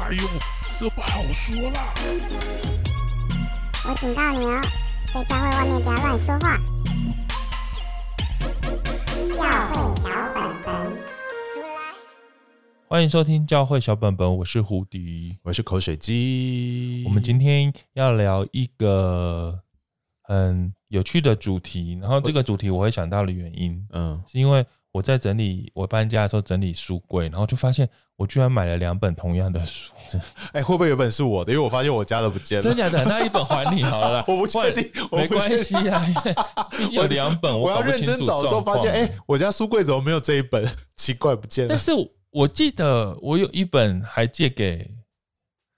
哎呦，这不好说啦！我警告你哦，在教会外面不要乱说话。教会小本本，欢迎收听教会小本本，我是胡迪，我是口水鸡。我们今天要聊一个很有趣的主题，然后这个主题我会想到的原因，嗯，是因为。我在整理我搬家的时候整理书柜，然后就发现我居然买了两本同样的书。哎、欸，会不会有本是我的？因为我发现我家的不见了。真的假的？那一本还你好了。我不确定，没关系啊，有两本我，我要认真找之后发现，哎、欸，我家书柜怎么没有这一本？奇怪，不见了。但是我记得我有一本还借给，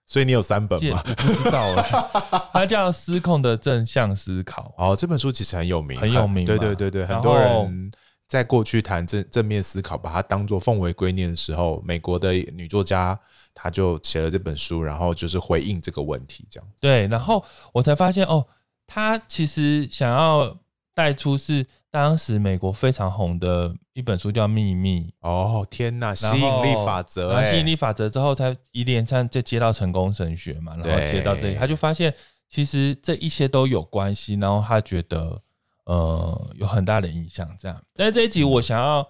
所以你有三本吗？知道了。它叫《失控的正向思考》。哦，这本书其实很有名，很有名。对对对对，很多人。在过去谈正正面思考，把它当做奉为圭臬的时候，美国的女作家她就写了这本书，然后就是回应这个问题，这样。对，然后我才发现哦，她其实想要带出是当时美国非常红的一本书，叫《秘密》。哦，天哪！吸引力法则，吸引力法则之后，才一连串就接到成功神学嘛，然后接到这里，他就发现其实这一些都有关系，然后他觉得。呃，有很大的影响，这样。但是这一集我想要，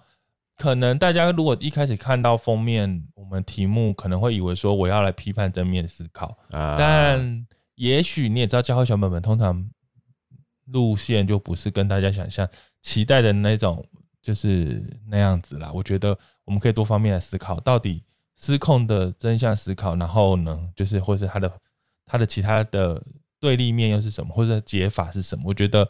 可能大家如果一开始看到封面，我们题目可能会以为说我要来批判正面思考，啊、但也许你也知道，教会小本本通常路线就不是跟大家想象期待的那种，就是那样子啦。我觉得我们可以多方面来思考，到底失控的真相思考，然后呢，就是或是它的它的其他的对立面又是什么，或者解法是什么？我觉得。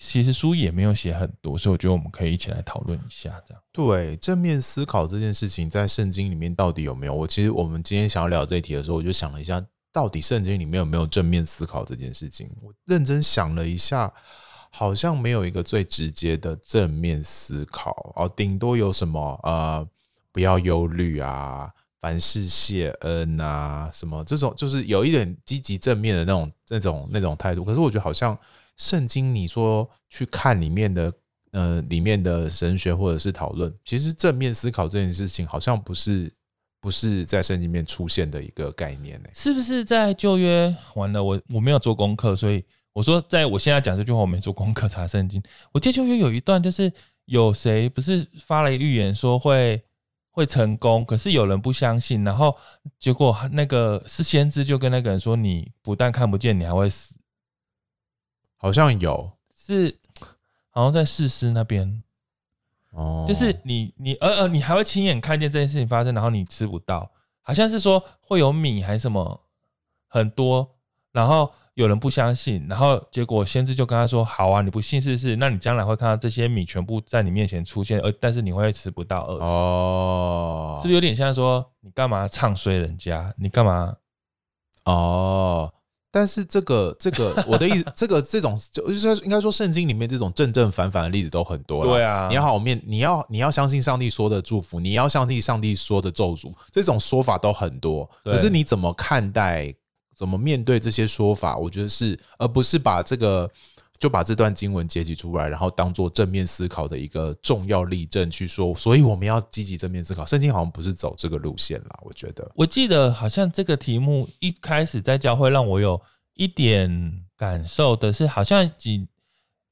其实书也没有写很多，所以我觉得我们可以一起来讨论一下，这样。对，正面思考这件事情在圣经里面到底有没有？我其实我们今天想要聊这一题的时候，我就想了一下，到底圣经里面有没有正面思考这件事情？我认真想了一下，好像没有一个最直接的正面思考哦，顶多有什么呃，不要忧虑啊，凡事谢恩啊，什么这种，就是有一点积极正面的那种那种那种态度。可是我觉得好像。圣经，你说去看里面的，呃，里面的神学或者是讨论，其实正面思考这件事情，好像不是不是在圣经里面出现的一个概念呢？是不是在旧约？完了，我我没有做功课，所以我说，在我现在讲这句话，我没做功课查圣经。我记得旧约有一段，就是有谁不是发了预言说会会成功，可是有人不相信，然后结果那个是先知就跟那个人说，你不但看不见，你还会死。好像有，是好像在士师那边哦，就是你你呃呃，你还会亲眼看见这件事情发生，然后你吃不到，好像是说会有米还是什么很多，然后有人不相信，然后结果先知就跟他说：“好啊，你不信试试，那你将来会看到这些米全部在你面前出现，而但是你会吃不到饿死。”哦，是不是有点像说你干嘛唱衰人家？你干嘛？哦。但是这个这个 我的意思，这个这种就是应该说圣经里面这种正正反反的例子都很多了。对啊，你要好面，你要你要相信上帝说的祝福，你要相信上帝说的咒诅，这种说法都很多。可是你怎么看待，怎么面对这些说法？我觉得是，而不是把这个。就把这段经文截取出来，然后当做正面思考的一个重要例证去说，所以我们要积极正面思考。圣经好像不是走这个路线啦，我觉得。我记得好像这个题目一开始在教会让我有一点感受的是，好像几。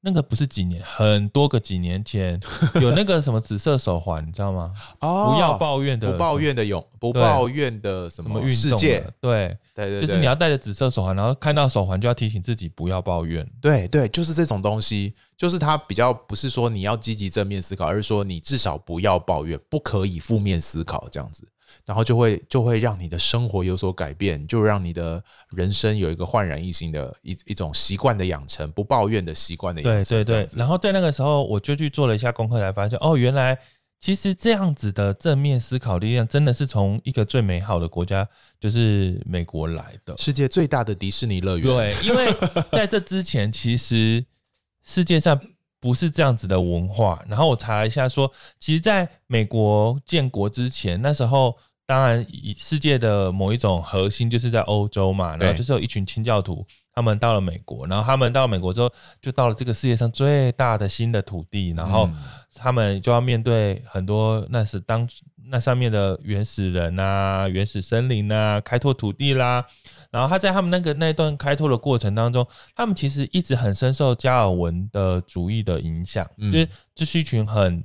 那个不是几年，很多个几年前 有那个什么紫色手环，你知道吗？哦，不要抱怨的，不抱怨的勇，不抱怨的什么世界？对对对，就是你要戴着紫色手环，然后看到手环就要提醒自己不要抱怨。对对，就是这种东西，就是它比较不是说你要积极正面思考，而是说你至少不要抱怨，不可以负面思考这样子。然后就会就会让你的生活有所改变，就让你的人生有一个焕然一新的一一种习惯的养成，不抱怨的习惯的养成。对对对。然后在那个时候，我就去做了一下功课，才发现哦，原来其实这样子的正面思考力量，真的是从一个最美好的国家，就是美国来的，世界最大的迪士尼乐园。对，因为在这之前，其实世界上不是这样子的文化。然后我查了一下说，其实在美国建国之前，那时候。当然以世界的某一种核心就是在欧洲嘛，然后就是有一群清教徒，他们到了美国，然后他们到了美国之后，就到了这个世界上最大的新的土地，然后他们就要面对很多那是当那上面的原始人啊、原始森林啊、开拓土地啦。然后他在他们那个那段开拓的过程当中，他们其实一直很深受加尔文的主义的影响，嗯、就是这是一群很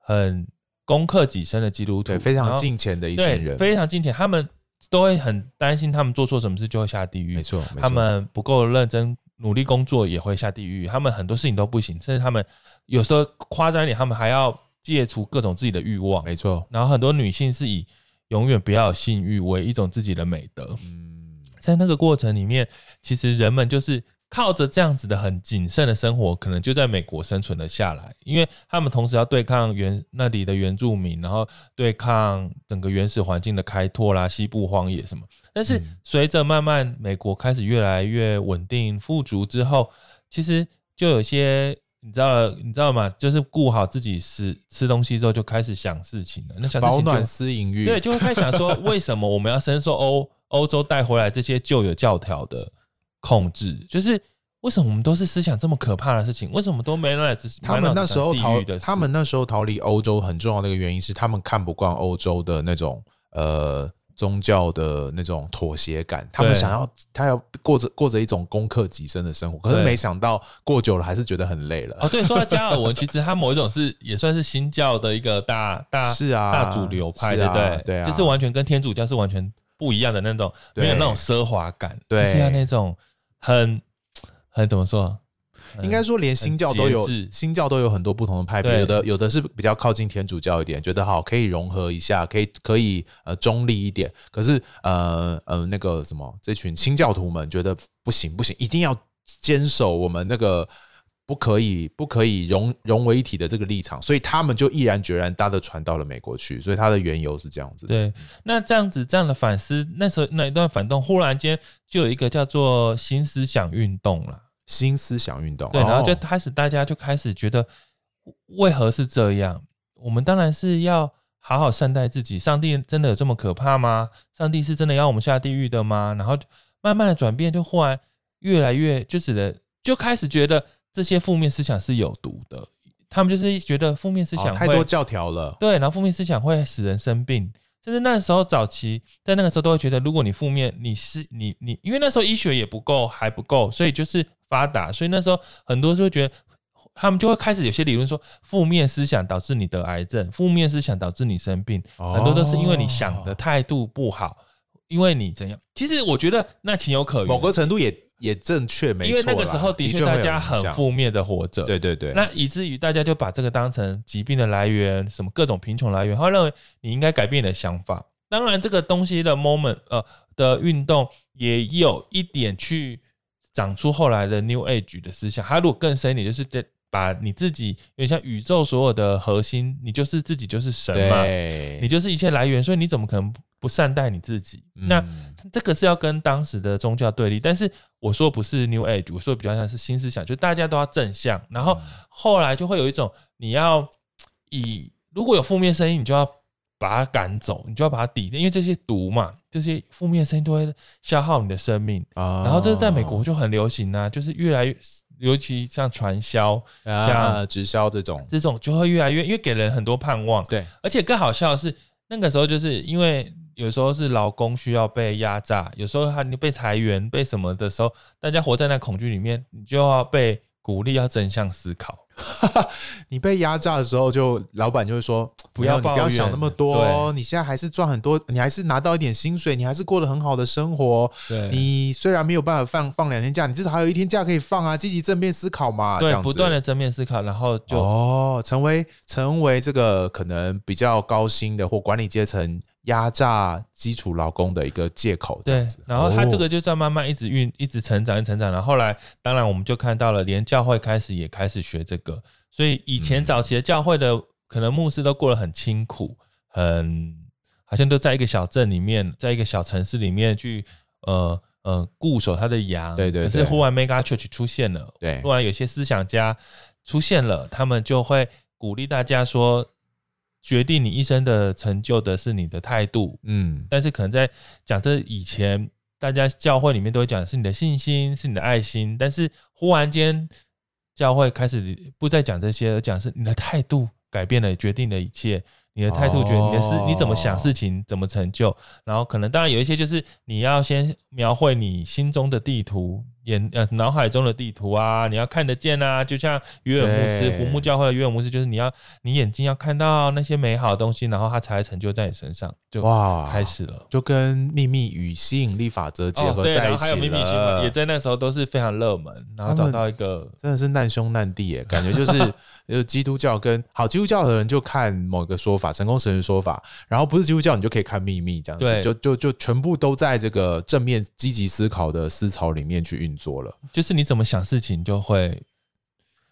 很攻克己身的基督徒，非常敬虔的一群人，非常敬虔。他们都会很担心，他们做错什么事就会下地狱。没错，他们不够认真努力工作也会下地狱。他们很多事情都不行，甚至他们有时候夸张一点，他们还要戒除各种自己的欲望。没错。然后很多女性是以永远不要有性欲为一种自己的美德。嗯。在那个过程里面，其实人们就是靠着这样子的很谨慎的生活，可能就在美国生存了下来。因为他们同时要对抗原那里的原住民，然后对抗整个原始环境的开拓啦、西部荒野什么。但是随着慢慢美国开始越来越稳定富足之后，其实就有些你知道你知道吗？就是顾好自己吃吃东西之后，就开始想事情了。那想事情饱暖思淫欲，对，就会开始想说，为什么我们要深受欧？欧洲带回来这些旧有教条的控制，就是为什么我们都是思想这么可怕的事情？为什么都没人来支持？他们那时候逃，他们那时候逃离欧洲很重要的一个原因是，他们看不惯欧洲的那种呃宗教的那种妥协感，他们想要他要过着过着一种攻克己身的生活，可是没想到过久了还是觉得很累了。哦，对，说到加尔文，其实他某一种是也算是新教的一个大大是啊大主流派，对不对？对啊，就是完全跟天主教是完全。不一样的那种，没有那种奢华感，对，就是要那种很很怎么说？应该说连新教都有，新教都有很多不同的派别，有的有的是比较靠近天主教一点，觉得好可以融合一下，可以可以呃中立一点。可是呃呃那个什么，这群新教徒们觉得不行不行，一定要坚守我们那个。不可以，不可以融融为一体的这个立场，所以他们就毅然决然搭着船到了美国去。所以它的缘由是这样子。对，那这样子这样的反思，那时候那一段反动，忽然间就有一个叫做新思想运动了。新思想运动，对，然后就开始大家就开始觉得，为何是这样？我们当然是要好好善待自己。上帝真的有这么可怕吗？上帝是真的要我们下地狱的吗？然后慢慢的转变，就忽然越来越就只能就开始觉得。这些负面思想是有毒的，他们就是觉得负面思想、哦、太多教条了，对，然后负面思想会使人生病。甚至那时候早期，在那个时候都会觉得，如果你负面，你是你你，因为那时候医学也不够，还不够，所以就是发达，所以那时候很多就会觉得，他们就会开始有些理论说，负面思想导致你得癌症，负面思想导致你生病，哦、很多都是因为你想的态度不好，因为你怎样。其实我觉得那情有可原，某个程度也。也正确，没错。因为那个时候的确大家很负面的活着，对对对。那以至于大家就把这个当成疾病的来源，什么各种贫穷来源，他认为你应该改变你的想法。当然，这个东西的 moment 呃的运动也有一点去长出后来的 New Age 的思想。它如果更深一点，就是这把你自己有点像宇宙所有的核心，你就是自己就是神嘛，你就是一切来源，所以你怎么可能不善待你自己？那这个是要跟当时的宗教对立，但是。我说不是 New Age，我说比较像是新思想，就大家都要正向，然后后来就会有一种你要以如果有负面声音，你就要把它赶走，你就要把它抵掉，因为这些毒嘛，这些负面声音都会消耗你的生命啊。然后这是在美国就很流行啊，就是越来越，尤其像传销、像直销这种，这种就会越来越，因为给人很多盼望。对，而且更好笑的是，那个时候就是因为。有时候是劳工需要被压榨，有时候他你被裁员、被什么的时候，大家活在那恐惧里面，你就要被鼓励要正向思考。你被压榨的时候，就老板就会说：“ 不要，你不要想那么多，你现在还是赚很多，你还是拿到一点薪水，你还是过得很好的生活。对，你虽然没有办法放放两天假，你至少还有一天假可以放啊！积极正面思考嘛，对，不断的正面思考，然后就哦，成为成为这个可能比较高薪的或管理阶层。”压榨基础劳工的一个借口，这样子。然后他这个就在慢慢一直运，一直成长，一直成长。然后后来，当然我们就看到了，连教会开始也开始学这个。所以以前早期的教会的可能牧师都过得很清苦，很好像都在一个小镇里面，在一个小城市里面去呃呃固守他的羊。对对。可是忽然 Mega Church 出现了，对，忽然有些思想家出现了，他们就会鼓励大家说。决定你一生的成就的是你的态度，嗯，但是可能在讲这以前，大家教会里面都会讲是你的信心，是你的爱心，但是忽然间教会开始不再讲这些，而讲是你的态度改变了，决定了一切。你的态度，决定你的事，你怎么想事情，怎么成就，然后可能当然有一些就是你要先描绘你心中的地图。眼呃脑海中的地图啊，你要看得见啊，就像约尔牧斯，福木教会的约尔牧斯，就是你要你眼睛要看到那些美好的东西，然后它才会成就在你身上，就哇开始了，就跟秘密与吸引力法则结合在一起对，然后还有秘密性也在那时候都是非常热门，然后找到一个真的是难兄难弟耶，感觉就是 就是基督教跟好基督教的人就看某个说法，成功神学说法，然后不是基督教你就可以看秘密这样子，对，就就就全部都在这个正面积极思考的思潮里面去运作。做了，就是你怎么想事情，就会，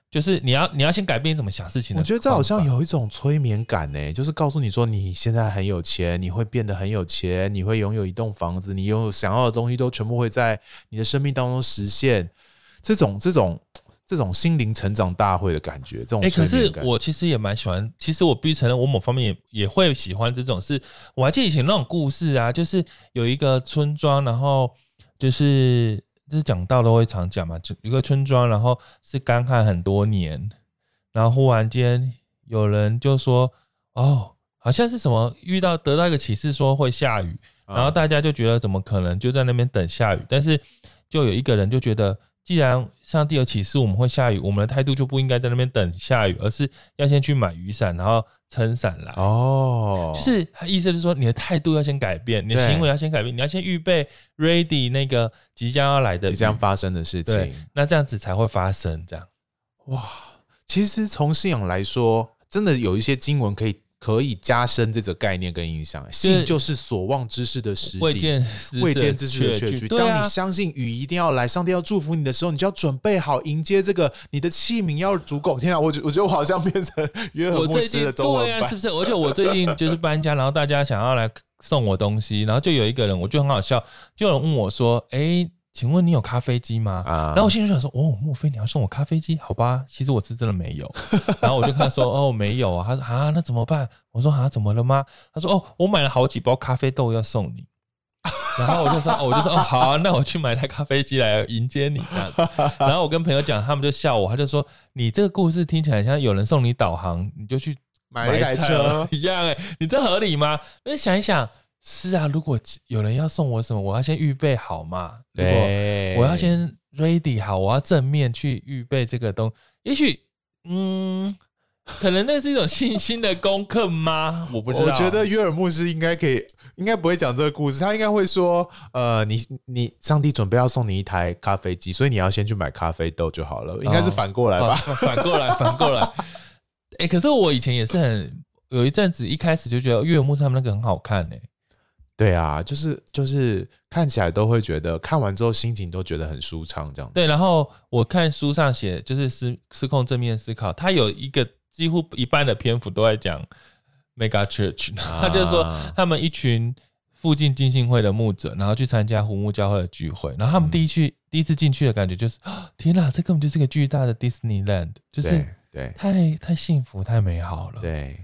就是你要你要先改变你怎么想事情。我觉得这好像有一种催眠感呢，就是告诉你说你现在很有钱，你会变得很有钱，你会拥有一栋房子，你拥有想要的东西都全部会在你的生命当中实现。这种这种这种心灵成长大会的感觉，这种哎、欸，可是我其实也蛮喜欢。其实我必须承认，我某方面也也会喜欢这种是。是我还记得以前那种故事啊，就是有一个村庄，然后就是。就是讲到都会常讲嘛，就一个村庄，然后是干旱很多年，然后忽然间有人就说：“哦，好像是什么遇到得到一个启示，说会下雨。”然后大家就觉得怎么可能就在那边等下雨？但是就有一个人就觉得，既然上帝有启示我们会下雨，我们的态度就不应该在那边等下雨，而是要先去买雨伞，然后撑伞来。哦，就是他意思就是说，你的态度要先改变，你的行为要先改变，你要先预备 ready 那个即将要来的、即将发生的事情。那这样子才会发生。这样，哇，其实从信仰来说，真的有一些经文可以。可以加深这个概念跟印象，信就是所望之事的实底，未见未见之事的确据。当你相信雨一定要来，上帝要祝福你的时候，你就要准备好迎接这个。你的器皿要足够。天啊，我觉我觉得我好像变成约尔牧斯的中文版，啊，是不是？而且我最近就是搬家，然后大家想要来送我东西，然后就有一个人，我就很好笑，就有人问我说：“哎、欸。”请问你有咖啡机吗？啊、然后我心里想说，哦，莫非你要送我咖啡机？好吧，其实我是真的没有。然后我就跟他说，哦，没有啊。他说啊，那怎么办？我说啊，怎么了吗？他说，哦，我买了好几包咖啡豆要送你。然后我就说，哦、我就说，哦，好啊，那我去买台咖啡机来迎接你这样子。然后我跟朋友讲，他们就笑我，他就说，你这个故事听起来像有人送你导航，你就去买一台车 一样哎、欸，你这合理吗？那想一想。是啊，如果有人要送我什么，我要先预备好嘛。如果我要先 ready 好，我要正面去预备这个东西。也许，嗯，可能那是一种信心的功课吗？我不知道。我觉得约尔牧师应该可以，应该不会讲这个故事。他应该会说，呃，你你，上帝准备要送你一台咖啡机，所以你要先去买咖啡豆就好了。应该是反过来吧？哦 哦、反过来，反过来。哎、欸，可是我以前也是很有一阵子，一开始就觉得约尔牧师他们那个很好看呢、欸。对啊，就是就是看起来都会觉得，看完之后心情都觉得很舒畅，这样。对，然后我看书上写，就是失失控正面思考，他有一个几乎一半的篇幅都在讲 Mega Church，他就是说他们一群附近浸信会的牧者，然后去参加湖木教会的聚会，然后他们第一去、嗯、第一次进去的感觉就是，天哪，这根本就是个巨大的 Disneyland，就是对，太太幸福太美好了，对。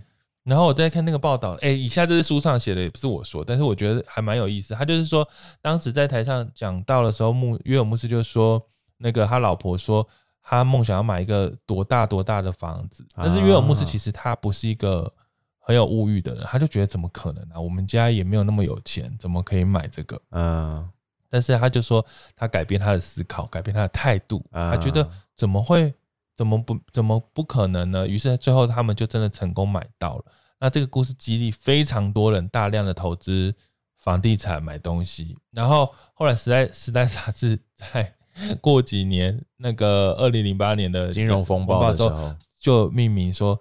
然后我在看那个报道，哎，以下这是书上写的，也不是我说，但是我觉得还蛮有意思。他就是说，当时在台上讲到的时候，穆约尔牧师就说，那个他老婆说，他梦想要买一个多大多大的房子，但是约尔牧师其实他不是一个很有物欲的人，他就觉得怎么可能啊？我们家也没有那么有钱，怎么可以买这个？嗯，但是他就说，他改变他的思考，改变他的态度，他觉得怎么会？怎么不怎么不可能呢？于是最后他们就真的成功买到了。那这个故事激励非常多人大量的投资房地产买东西。然后后来时代时代杂志在 过几年那个二零零八年的金融风暴的时候就命名说。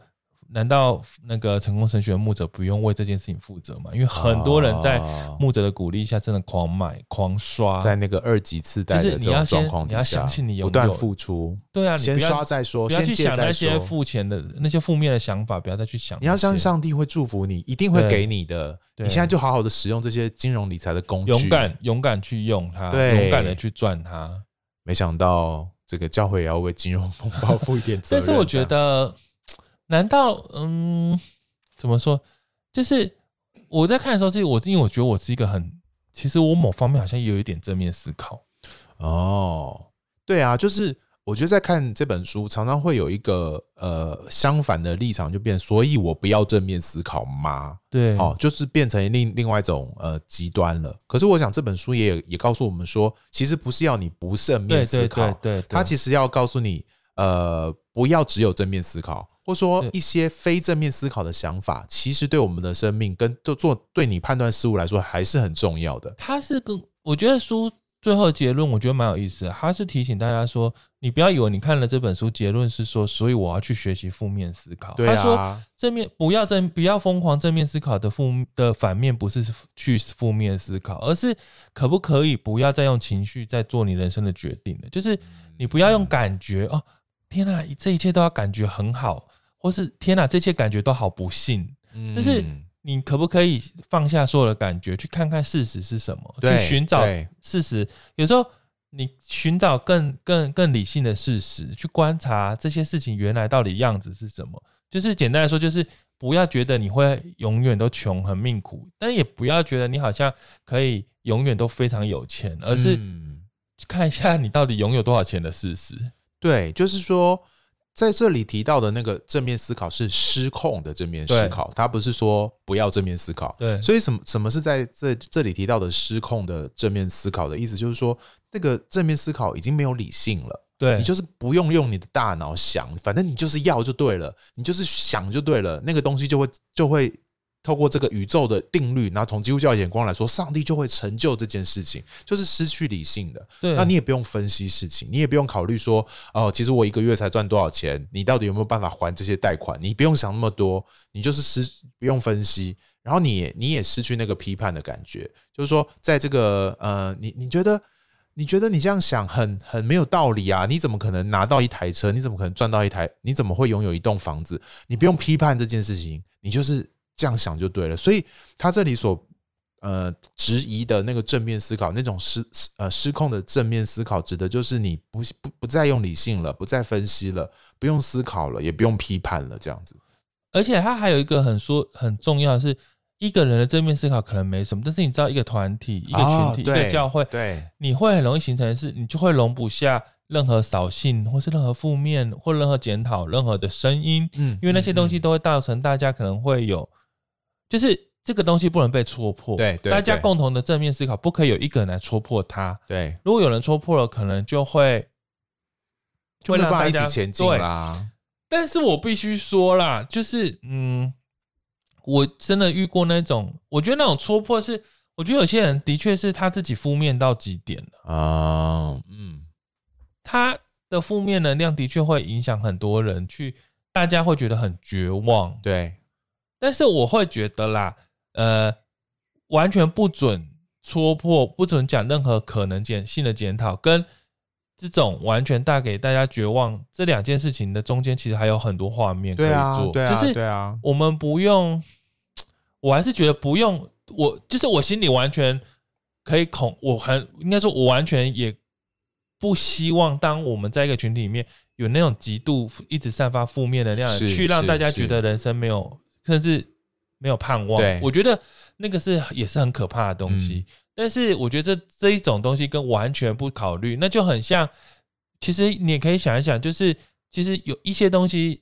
难道那个成功神学的牧者不用为这件事情负责吗？因为很多人在牧者的鼓励下，真的狂买狂刷，在那个二级次贷的这种状况底下，你要相信你有不断付出。对啊，你先刷再说，不要去想那些付钱的那些负面的想法，不要再去想。你要相信上帝会祝福你，一定会给你的。你现在就好好的使用这些金融理财的工具，勇敢勇敢去用它，勇敢的去赚它。没想到这个教会也要为金融风暴负一点责任。但是我觉得。难道嗯，怎么说？就是我在看的时候，是我因为我觉得我是一个很，其实我某方面好像也有一点正面思考。哦，对啊，就是。我觉得在看这本书，常常会有一个呃相反的立场，就变，所以我不要正面思考吗？对，哦，就是变成另另外一种呃极端了。可是我想这本书也也告诉我们说，其实不是要你不正面思考，对对对，它其实要告诉你，呃，不要只有正面思考，或说一些非正面思考的想法，其实对我们的生命跟做做对你判断事物来说还是很重要的。它是跟我觉得书。最后结论我觉得蛮有意思的，他是提醒大家说，你不要以为你看了这本书，结论是说，所以我要去学习负面思考。对啊。他说正面不要正不要疯狂正面思考的负的反面不是去负面思考，而是可不可以不要再用情绪在做你人生的决定了？就是你不要用感觉哦，天哪，这一切都要感觉很好，或是天哪，这些感觉都好不幸，就是。你可不可以放下所有的感觉，去看看事实是什么？去寻找事实。有时候你寻找更更更理性的事实，去观察这些事情原来到底样子是什么。就是简单来说，就是不要觉得你会永远都穷很命苦，但也不要觉得你好像可以永远都非常有钱，而是看一下你到底拥有多少钱的事实。对，就是说。在这里提到的那个正面思考是失控的正面思考，他不是说不要正面思考。对，所以什么什么是在这这里提到的失控的正面思考的意思？就是说，那个正面思考已经没有理性了。对，你就是不用用你的大脑想，反正你就是要就对了，你就是想就对了，那个东西就会就会。透过这个宇宙的定律，然后从基督教眼光来说，上帝就会成就这件事情，就是失去理性的。对，那你也不用分析事情，你也不用考虑说，哦，其实我一个月才赚多少钱，你到底有没有办法还这些贷款？你不用想那么多，你就是失不用分析，然后你也你也失去那个批判的感觉。就是说，在这个呃，你你觉得你觉得你这样想很很没有道理啊？你怎么可能拿到一台车？你怎么可能赚到一台？你怎么会拥有一栋房子？你不用批判这件事情，你就是。这样想就对了，所以他这里所呃质疑的那个正面思考，那种失呃失控的正面思考，指的就是你不不不再用理性了，不再分析了，不用思考了，也不用批判了，这样子。而且他还有一个很说很重要的是，一个人的正面思考可能没什么，但是你知道一个团体、一个群体、一个教会，对，你会很容易形成是，你就会容不下任何扫兴，或是任何负面，或任何检讨，任何的声音，嗯，因为那些东西都会造成大家可能会有。就是这个东西不能被戳破，对，对，大家共同的正面思考不可以有一个人来戳破它，对。如果有人戳破了，可能就会就会让大家一起前进啦。但是我必须说啦，就是嗯，我真的遇过那种，我觉得那种戳破是，我觉得有些人的确是他自己负面到极点了。啊，嗯，他的负面能量的确会影响很多人，去大家会觉得很绝望，对。但是我会觉得啦，呃，完全不准戳破，不准讲任何可能检性的检讨，跟这种完全带给大家绝望这两件事情的中间，其实还有很多画面可以做。对啊，就是对啊，我们不用，我还是觉得不用。我就是我心里完全可以恐，我很应该说，我完全也不希望，当我们在一个群体里面有那种极度一直散发负面能量，去让大家觉得人生没有。甚至没有盼望，我觉得那个是也是很可怕的东西。嗯、但是我觉得这这一种东西跟完全不考虑，那就很像。其实你也可以想一想，就是其实有一些东西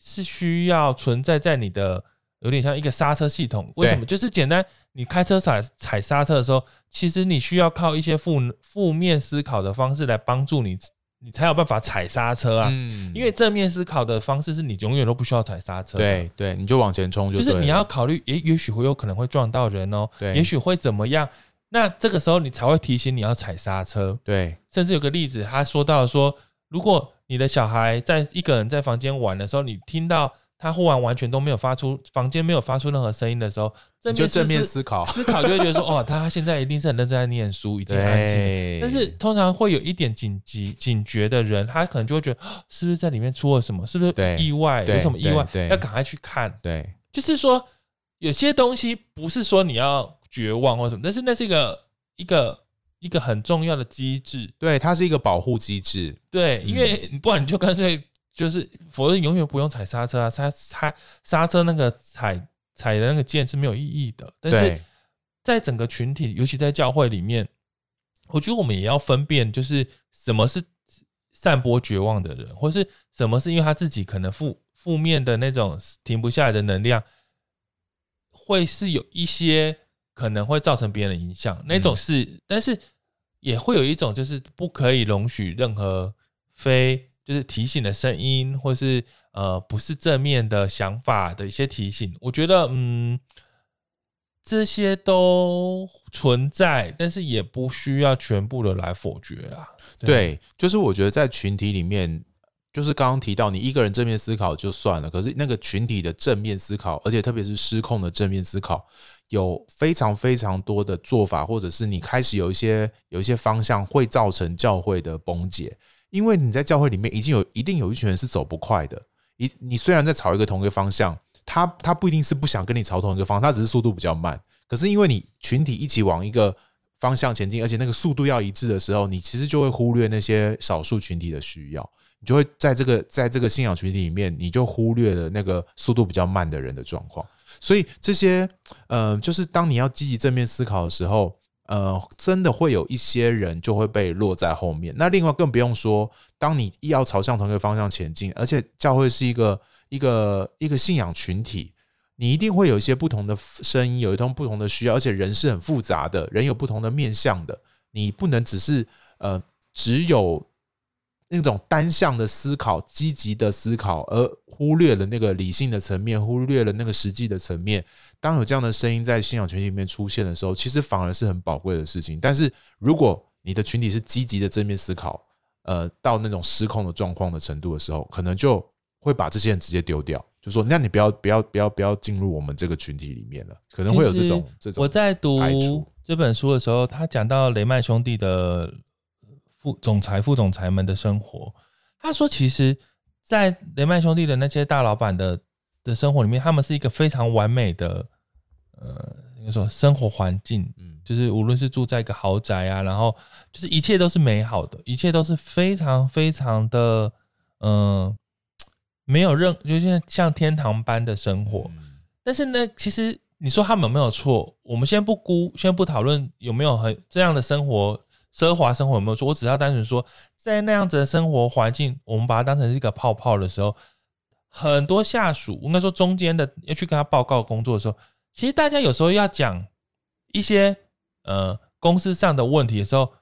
是需要存在在你的，有点像一个刹车系统。为什么？就是简单，你开车踩踩刹车的时候，其实你需要靠一些负负面思考的方式来帮助你。你才有办法踩刹车啊！嗯，因为正面思考的方式是你永远都不需要踩刹车。对对，你就往前冲就。就是你要考虑，也也许会有可能会撞到人哦。对，也许会怎么样？那这个时候你才会提醒你要踩刹车。对，甚至有个例子，他说到说，如果你的小孩在一个人在房间玩的时候，你听到。他忽然完全都没有发出，房间没有发出任何声音的时候，正面就正面思考，思考就会觉得说，哦，他现在一定是很认真在念书，已经安静。但是通常会有一点紧急警觉的人，他可能就会觉得，是不是在里面出了什么？是不是意外？有什么意外？要赶快去看。对，就是说有些东西不是说你要绝望或什么，但是那是一个一个一个很重要的机制。对，它是一个保护机制。对，因为不然你就干脆。就是否则永远不用踩刹车啊，刹刹刹车那个踩踩的那个键是没有意义的。但是在整个群体，尤其在教会里面，我觉得我们也要分辨，就是什么是散播绝望的人，或是什么是因为他自己可能负负面的那种停不下来的能量，会是有一些可能会造成别人的影响，那种是，嗯、但是也会有一种就是不可以容许任何非就是提醒的声音，或是呃不是正面的想法的一些提醒。我觉得嗯。这些都存在，但是也不需要全部的来否决啊。对，对，就是我觉得在群体里面，就是刚刚提到你一个人正面思考就算了，可是那个群体的正面思考，而且特别是失控的正面思考，有非常非常多的做法，或者是你开始有一些有一些方向会造成教会的崩解，因为你在教会里面已经有一定有一群人是走不快的，你你虽然在朝一个同一个方向。他他不一定是不想跟你朝同一个方向，他只是速度比较慢。可是因为你群体一起往一个方向前进，而且那个速度要一致的时候，你其实就会忽略那些少数群体的需要，你就会在这个在这个信仰群体里面，你就忽略了那个速度比较慢的人的状况。所以这些，呃，就是当你要积极正面思考的时候，呃，真的会有一些人就会被落在后面。那另外更不用说，当你要朝向同一个方向前进，而且教会是一个。一个一个信仰群体，你一定会有一些不同的声音，有一种不同的需要，而且人是很复杂的，人有不同的面向的，你不能只是呃只有那种单向的思考、积极的思考，而忽略了那个理性的层面，忽略了那个实际的层面。当有这样的声音在信仰群体里面出现的时候，其实反而是很宝贵的事情。但是如果你的群体是积极的正面思考，呃，到那种失控的状况的程度的时候，可能就。会把这些人直接丢掉，就说那你不要不要不要不要进入我们这个群体里面了，可能会有这种这种。我在读这本书的时候，他讲到雷曼兄弟的副总裁、副总裁们的生活。他说，其实，在雷曼兄弟的那些大老板的的生活里面，他们是一个非常完美的呃，应该说生活环境，嗯，就是无论是住在一个豪宅啊，然后就是一切都是美好的，一切都是非常非常的嗯。呃没有任，就像像天堂般的生活，但是呢，其实你说他们有没有错？我们先不估，先不讨论有没有很这样的生活奢华生活有没有错。我只要单纯说，在那样子的生活环境，我们把它当成是一个泡泡的时候，很多下属，应该说中间的要去跟他报告工作的时候，其实大家有时候要讲一些呃公司上的问题的时候。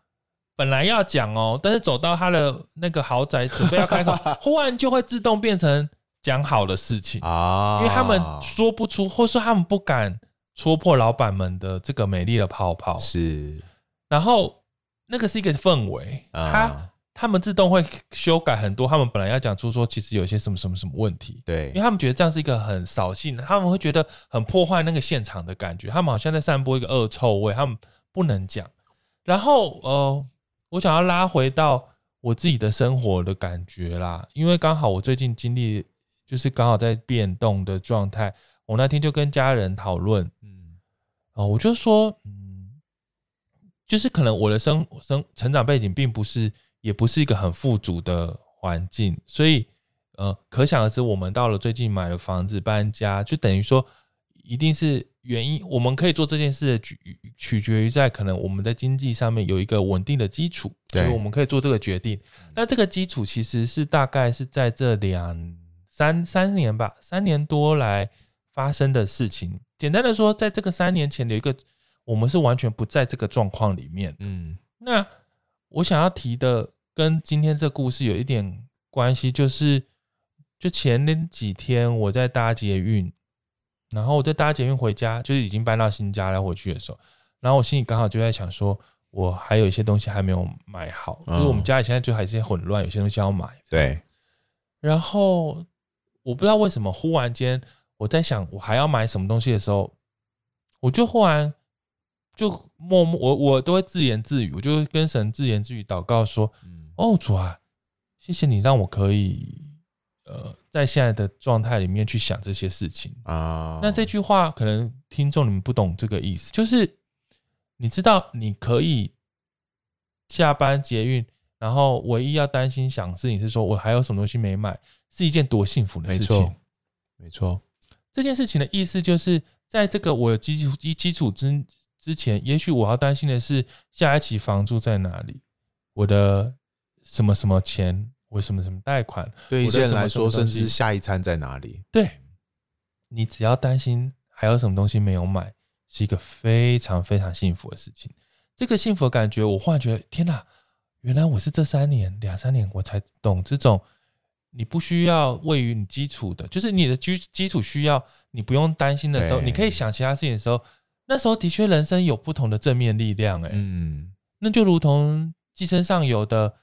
本来要讲哦，但是走到他的那个豪宅，准备要开口，忽然就会自动变成讲好的事情啊，因为他们说不出，或是他们不敢戳破老板们的这个美丽的泡泡。是，然后那个是一个氛围，他他们自动会修改很多。他们本来要讲出说，其实有些什么什么什么问题，对，因为他们觉得这样是一个很扫兴的，他们会觉得很破坏那个现场的感觉，他们好像在散播一个恶臭味，他们不能讲。然后呃。我想要拉回到我自己的生活的感觉啦，因为刚好我最近经历就是刚好在变动的状态。我那天就跟家人讨论，嗯，哦，我就说，嗯，就是可能我的生生成长背景并不是，也不是一个很富足的环境，所以，呃，可想而知，我们到了最近买了房子搬家，就等于说，一定是。原因，我们可以做这件事的取取决于在可能我们的经济上面有一个稳定的基础，所以我们可以做这个决定。那这个基础其实是大概是在这两三三年吧，三年多来发生的事情。简单的说，在这个三年前的一个，我们是完全不在这个状况里面。嗯，那我想要提的跟今天这故事有一点关系，就是就前那几天我在搭捷运。然后我在搭捷运回家，就是已经搬到新家了。回去的时候，然后我心里刚好就在想说，我还有一些东西还没有买好，就是我们家里现在就还是混乱，有些东西要买。对。然后我不知道为什么，忽然间我在想我还要买什么东西的时候，我就忽然就默默我我都会自言自语，我就跟神自言自语祷告说：“哦，主啊，谢谢你让我可以。”呃，在现在的状态里面去想这些事情啊，那这句话可能听众你们不懂这个意思，就是你知道你可以下班捷运然后唯一要担心想事情是说我还有什么东西没买，是一件多幸福的事情。没错，这件事情的意思就是，在这个我有基础基基础之之前，也许我要担心的是下一期房租在哪里，我的什么什么钱，我什么什么贷款，对一些人来说，甚至是下一餐在哪里。对，你只要担心还有什么东西没有买，是一个非常非常幸福的事情。这个幸福的感觉，我忽然觉得，天哪！原来我是这三年两三年我才懂这种，你不需要位于你基础的，就是你的基基础需要你不用担心的时候，你可以想其他事情的时候，那时候的确人生有不同的正面力量，欸，哎，嗯，那就如同寄生上游的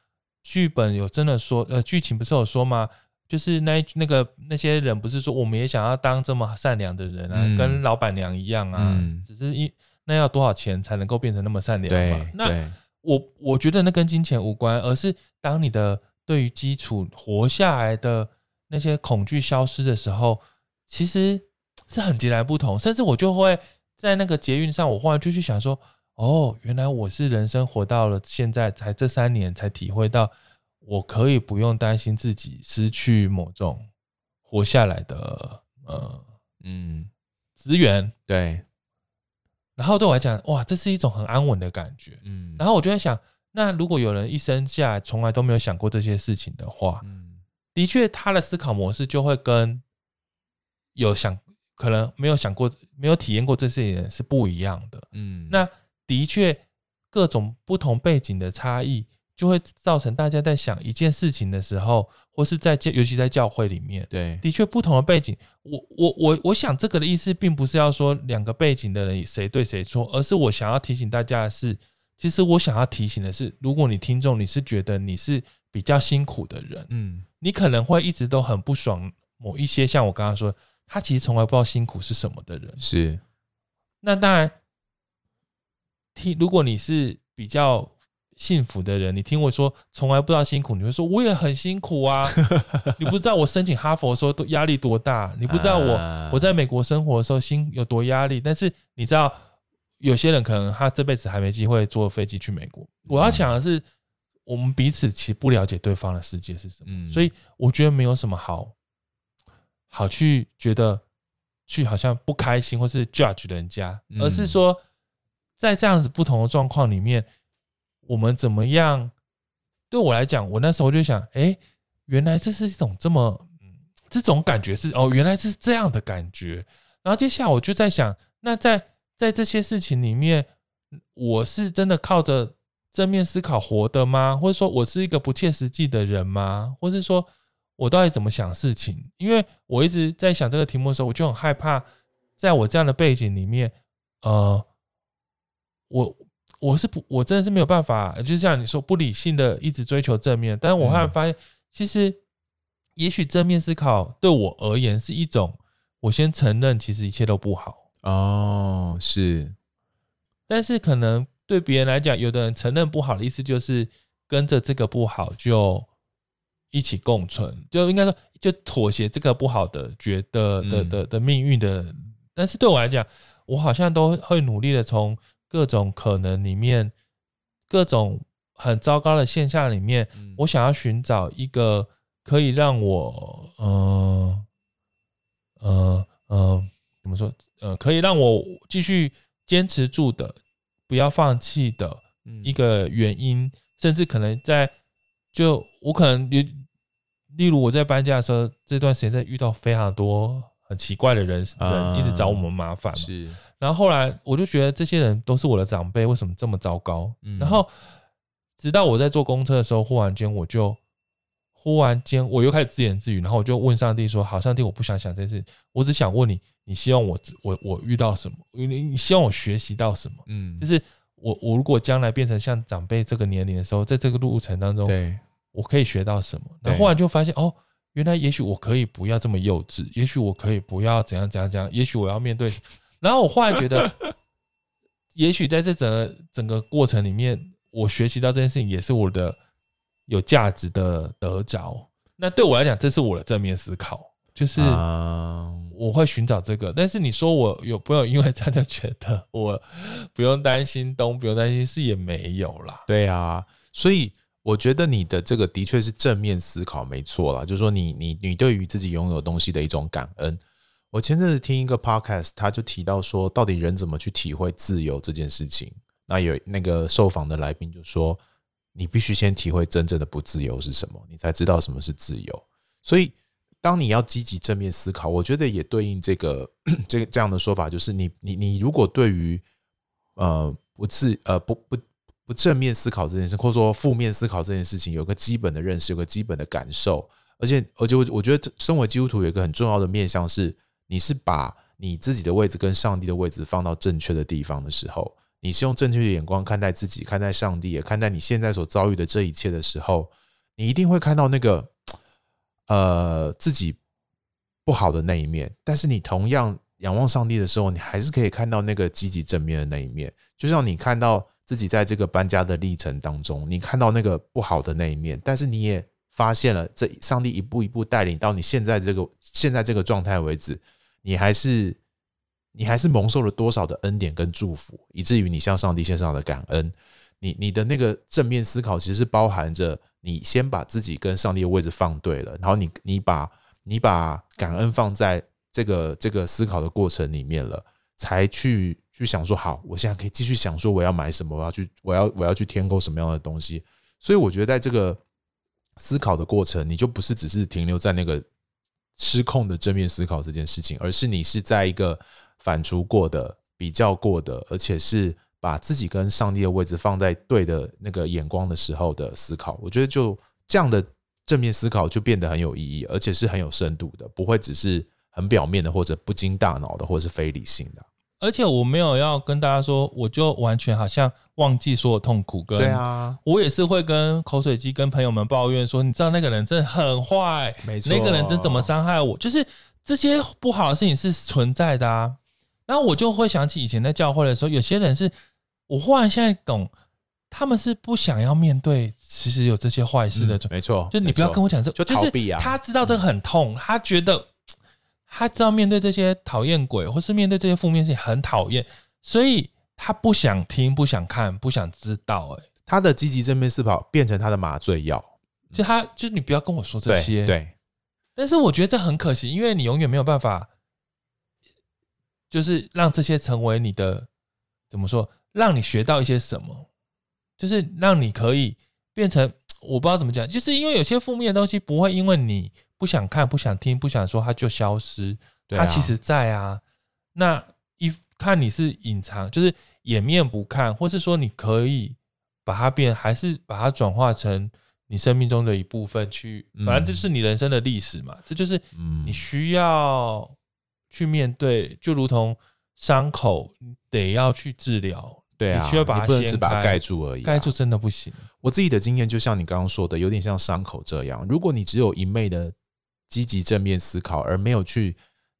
剧本有真的说，呃，剧情不是有说吗？就是那那个那些人不是说我们也想要当这么善良的人啊，嗯、跟老板娘一样啊，嗯、只是一那要多少钱才能够变成那么善良嘛？那。我我觉得那跟金钱无关，而是当你的对于基础活下来的那些恐惧消失的时候，其实是很截然不同。甚至我就会在那个捷运上，我忽然就去想说：哦，原来我是人生活到了现在，才这三年才体会到，我可以不用担心自己失去某种活下来的呃嗯资源，对。然后对我来讲，哇，这是一种很安稳的感觉。嗯，然后我就在想，那如果有人一生下来从来都没有想过这些事情的话，嗯，的确他的思考模式就会跟有想可能没有想过、没有体验过这些人是不一样的。嗯，那的确各种不同背景的差异。就会造成大家在想一件事情的时候，或是在教，尤其在教会里面，对，的确不同的背景。我我我我想这个的意思，并不是要说两个背景的人谁对谁错，而是我想要提醒大家的是，其实我想要提醒的是，如果你听众你是觉得你是比较辛苦的人，嗯，你可能会一直都很不爽某一些，像我刚刚说，他其实从来不知道辛苦是什么的人，是。那当然，听如果你是比较。幸福的人，你听我说，从来不知道辛苦，你会说我也很辛苦啊！你不知道我申请哈佛的时候都压力多大，你不知道我我在美国生活的时候心有多压力。但是你知道，有些人可能他这辈子还没机会坐飞机去美国。我要讲的是，我们彼此其实不了解对方的世界是什么，所以我觉得没有什么好好去觉得去好像不开心或是 judge 人家，而是说在这样子不同的状况里面。我们怎么样？对我来讲，我那时候就想，哎，原来这是一种这么，嗯，这种感觉是哦，原来是这样的感觉。然后接下来我就在想，那在在这些事情里面，我是真的靠着正面思考活的吗？或者说我是一个不切实际的人吗？或是说我到底怎么想事情？因为我一直在想这个题目的时候，我就很害怕，在我这样的背景里面，呃，我。我是不，我真的是没有办法，就像你说，不理性的一直追求正面。但是我后来发现，其实也许正面思考对我而言是一种，我先承认其实一切都不好哦，是。但是可能对别人来讲，有的人承认不好的意思就是跟着这个不好就一起共存，就应该说就妥协这个不好的觉得的的的命运的。但是对我来讲，我好像都会努力的从。各种可能里面，各种很糟糕的现象里面，嗯、我想要寻找一个可以让我，嗯嗯嗯，怎么说？呃，可以让我继续坚持住的，不要放弃的一个原因，嗯、甚至可能在就我可能例例如我在搬家的时候，这段时间在遇到非常多很奇怪的人，人一直找我们麻烦，是。然后后来我就觉得这些人都是我的长辈，为什么这么糟糕？嗯、然后直到我在坐公车的时候，忽然间我就忽然间我又开始自言自语，然后我就问上帝说：“好，上帝，我不想想这件事，我只想问你，你希望我我我遇到什么？你你希望我学习到什么？嗯，就是我我如果将来变成像长辈这个年龄的时候，在这个路程当中，对，我可以学到什么？然后忽然就发现哦，原来也许我可以不要这么幼稚，也许我可以不要怎样怎样怎样，也许我要面对。”然后我忽然觉得，也许在这整个整个过程里面，我学习到这件事情也是我的有价值的得着。那对我来讲，这是我的正面思考，就是我会寻找这个。但是你说我有没有因为真的觉得 我不用担心东，不用担心西，也没有啦。对啊，所以我觉得你的这个的确是正面思考，没错啦。就是说你，你你对于自己拥有东西的一种感恩。我前阵子听一个 podcast，他就提到说，到底人怎么去体会自由这件事情？那有那个受访的来宾就说，你必须先体会真正的不自由是什么，你才知道什么是自由。所以，当你要积极正面思考，我觉得也对应这个这个这样的说法，就是你你你如果对于呃不自呃不不不正面思考这件事，或者说负面思考这件事情，有个基本的认识，有个基本的感受，而且而且我我觉得身为基督徒有一个很重要的面向是，你是把你自己的位置跟上帝的位置放到正确的地方的时候，你是用正确的眼光看待自己，看待上帝，也看待你现在所遭遇的这一切的时候，你一定会看到那个。呃，自己不好的那一面，但是你同样仰望上帝的时候，你还是可以看到那个积极正面的那一面。就像你看到自己在这个搬家的历程当中，你看到那个不好的那一面，但是你也发现了这上帝一步一步带领到你现在这个现在这个状态为止，你还是你还是蒙受了多少的恩典跟祝福，以至于你向上帝献上的感恩。你你的那个正面思考，其实是包含着。你先把自己跟上帝的位置放对了，然后你你把你把感恩放在这个这个思考的过程里面了，才去去想说，好，我现在可以继续想说我要买什么，我要去我要我要去添购什么样的东西。所以我觉得在这个思考的过程，你就不是只是停留在那个失控的正面思考这件事情，而是你是在一个反刍过的、比较过的，而且是。把自己跟上帝的位置放在对的那个眼光的时候的思考，我觉得就这样的正面思考就变得很有意义，而且是很有深度的，不会只是很表面的或者不经大脑的或者是非理性的。而且我没有要跟大家说，我就完全好像忘记所有痛苦。跟对啊，我也是会跟口水鸡跟朋友们抱怨说，你知道那个人真的很坏，没错，那个人真怎么伤害我，就是这些不好的事情是存在的啊。然后我就会想起以前在教会的时候，有些人是。我忽然现在懂，他们是不想要面对，其实有这些坏事的。没错，就你不要跟我讲这，就逃避啊。他知道这个很痛，他觉得他知道面对这些讨厌鬼，或是面对这些负面事情很讨厌，所以他不想听，不想看，不想知道。哎，他的积极正面思考变成他的麻醉药。就他，就是你不要跟我说这些。对。但是我觉得这很可惜，因为你永远没有办法，就是让这些成为你的，怎么说？让你学到一些什么，就是让你可以变成我不知道怎么讲，就是因为有些负面的东西不会因为你不想看、不想听、不想说，它就消失。它其实在啊。那一看你是隐藏，就是掩面不看，或是说你可以把它变，还是把它转化成你生命中的一部分去。反正这是你人生的历史嘛，这就是你需要去面对，就如同伤口得要去治疗。对啊，你需要把它不能只把它盖住而已，盖住真的不行。我自己的经验就像你刚刚说的，有点像伤口这样。如果你只有一昧的积极正面思考，而没有去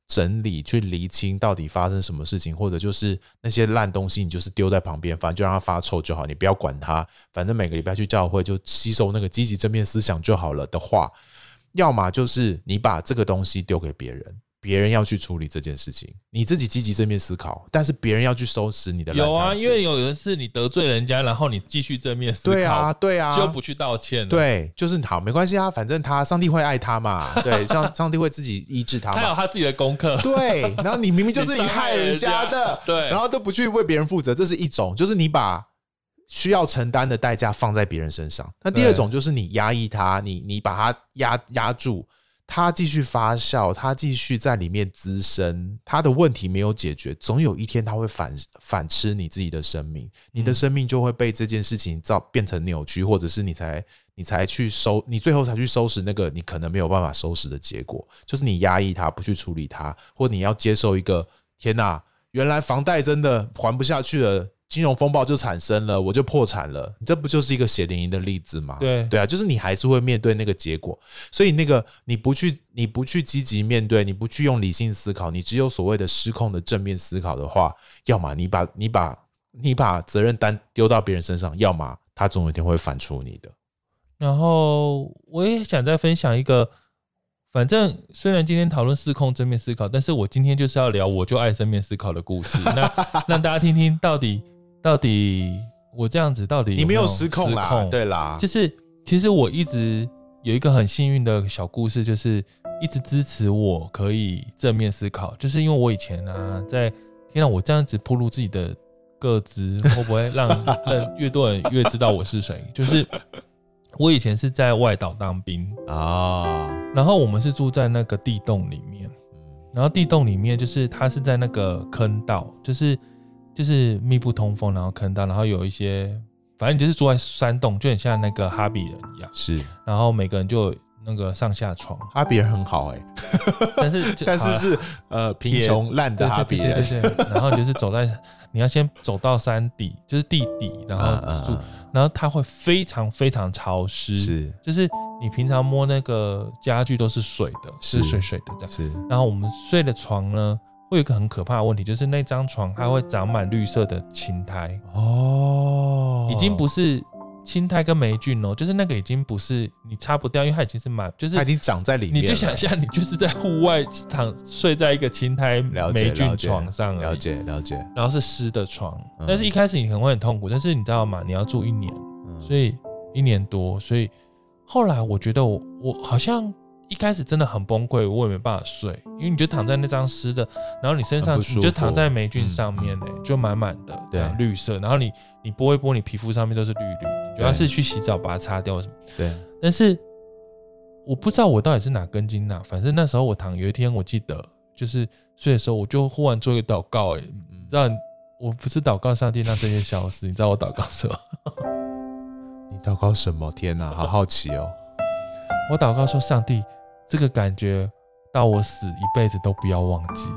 整理、去厘清到底发生什么事情，或者就是那些烂东西，你就是丢在旁边，反正就让它发臭就好，你不要管它。反正每个礼拜去教会就吸收那个积极正面思想就好了的话，要么就是你把这个东西丢给别人。别人要去处理这件事情，你自己积极正面思考，但是别人要去收拾你的。有啊，因为有的是你得罪人家，然后你继续正面思考，对啊，对啊，就不去道歉。对，就是好，没关系啊，反正他上帝会爱他嘛，对，上上帝会自己医治他嘛，他有他自己的功课。对，然后你明明就是 你害人家的，对，然后都不去为别人负责，这是一种，就是你把需要承担的代价放在别人身上。那第二种就是你压抑他，你你把他压压住。他继续发酵，他继续在里面滋生，他的问题没有解决，总有一天他会反反吃你自己的生命，你的生命就会被这件事情造变成扭曲，或者是你才你才去收，你最后才去收拾那个你可能没有办法收拾的结果，就是你压抑他，不去处理他，或你要接受一个天哪，原来房贷真的还不下去了。金融风暴就产生了，我就破产了。这不就是一个血淋淋的例子吗？对对啊，就是你还是会面对那个结果。所以那个你不去，你不去积极面对，你不去用理性思考，你只有所谓的失控的正面思考的话，要么你把你把你把责任担丢到别人身上，要么他总有一天会反出你的。然后我也想再分享一个，反正虽然今天讨论失控正面思考，但是我今天就是要聊我就爱正面思考的故事，那 让大家听听到底。到底我这样子到底有没有你没有失控啦？对啦，就是其实我一直有一个很幸运的小故事，就是一直支持我可以正面思考。就是因为我以前啊，在听到我这样子暴露自己的个资，会不会让 让越多人越知道我是谁？就是我以前是在外岛当兵啊，然后我们是住在那个地洞里面，然后地洞里面就是它是在那个坑道，就是就是密不通风，然后坑道，然后有一些。反正你就是住在山洞，就很像那个哈比人一样。是，然后每个人就有那个上下床。哈比人很好哎、欸，但是 但是是呃贫穷烂的哈比人。对对对，对，然后就是走在，你要先走到山底，就是地底，然后住，然后它会非常非常潮湿。是，就是你平常摸那个家具都是水的，是水水的这样。是，然后我们睡的床呢？会有一个很可怕的问题，就是那张床它会长满绿色的青苔哦，已经不是青苔跟霉菌哦，就是那个已经不是你擦不掉，因为它已经是满，就是它已经长在里面。你就想象你就是在户外躺睡在一个青苔霉菌床上，了解了解。然后是湿的床，但是一开始你可能会很痛苦，但是你知道吗？你要住一年，所以一年多，所以后来我觉得我我好像。一开始真的很崩溃，我也没办法睡，因为你就躺在那张湿的，然后你身上你就躺在霉菌上面呢，就满满的这样绿色，然后你你拨一拨，你皮肤上面都是绿绿，主要是去洗澡把它擦掉什么。对，但是我不知道我到底是哪根筋哪，反正那时候我躺，有一天我记得就是睡的时候，我就忽然做一个祷告，哎，你知道我不是祷告上帝让这些消失，你知道我祷告什么？你祷告什么？天哪，好好奇哦！我祷告说上帝。这个感觉到我死一辈子都不要忘记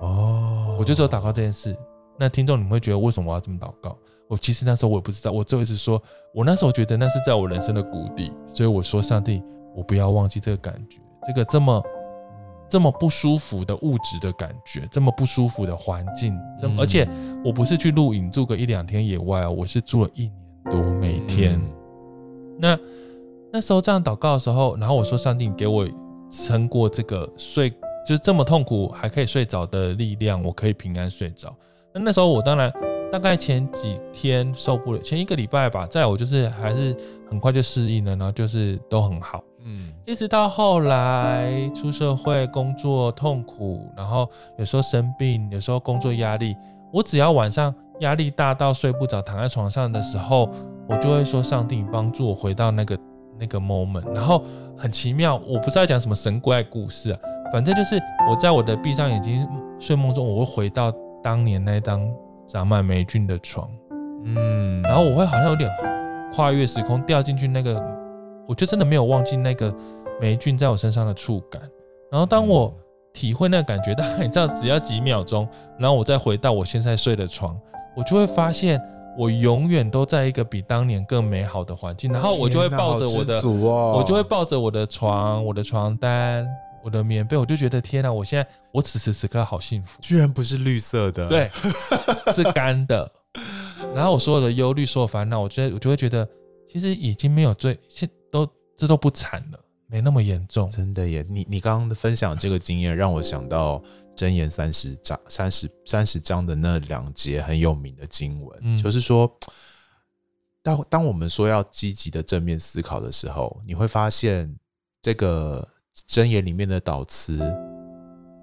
哦，我就只有祷告这件事。那听众你们会觉得为什么我要这么祷告？我其实那时候我也不知道，我最后一次说，我那时候觉得那是在我人生的谷底，所以我说上帝，我不要忘记这个感觉，这个这么这么不舒服的物质的感觉，这么不舒服的环境，这么而且我不是去露营住个一两天野外啊，我是住了一年多，每天那。那时候这样祷告的时候，然后我说：“上帝，给我撑过这个睡，就是这么痛苦还可以睡着的力量，我可以平安睡着。”那那时候我当然大概前几天受不了，前一个礼拜吧，再我就是还是很快就适应了，然后就是都很好。嗯，一直到后来出社会工作痛苦，然后有时候生病，有时候工作压力，我只要晚上压力大到睡不着，躺在床上的时候，我就会说：“上帝，帮助我回到那个。”那个 moment，然后很奇妙，我不知道讲什么神怪故事啊，反正就是我在我的闭上眼睛睡梦中，我会回到当年那张长满霉菌的床，嗯，然后我会好像有点跨越时空掉进去那个，我就真的没有忘记那个霉菌在我身上的触感，然后当我体会那个感觉，大概你知道只要几秒钟，然后我再回到我现在睡的床，我就会发现。我永远都在一个比当年更美好的环境，然后我就会抱着我的，哦、我就会抱着我的床、我的床单、我的棉被，我就觉得天哪！我现在我此时此刻好幸福，居然不是绿色的，对，是干的。然后我所有的忧虑、所有烦恼，我觉得我就会觉得，其实已经没有最，现都这都不惨了，没那么严重。真的耶！你你刚刚的分享这个经验，让我想到。箴言三十章三十三十章的那两节很有名的经文，嗯、就是说，当当我们说要积极的正面思考的时候，你会发现这个箴言里面的导词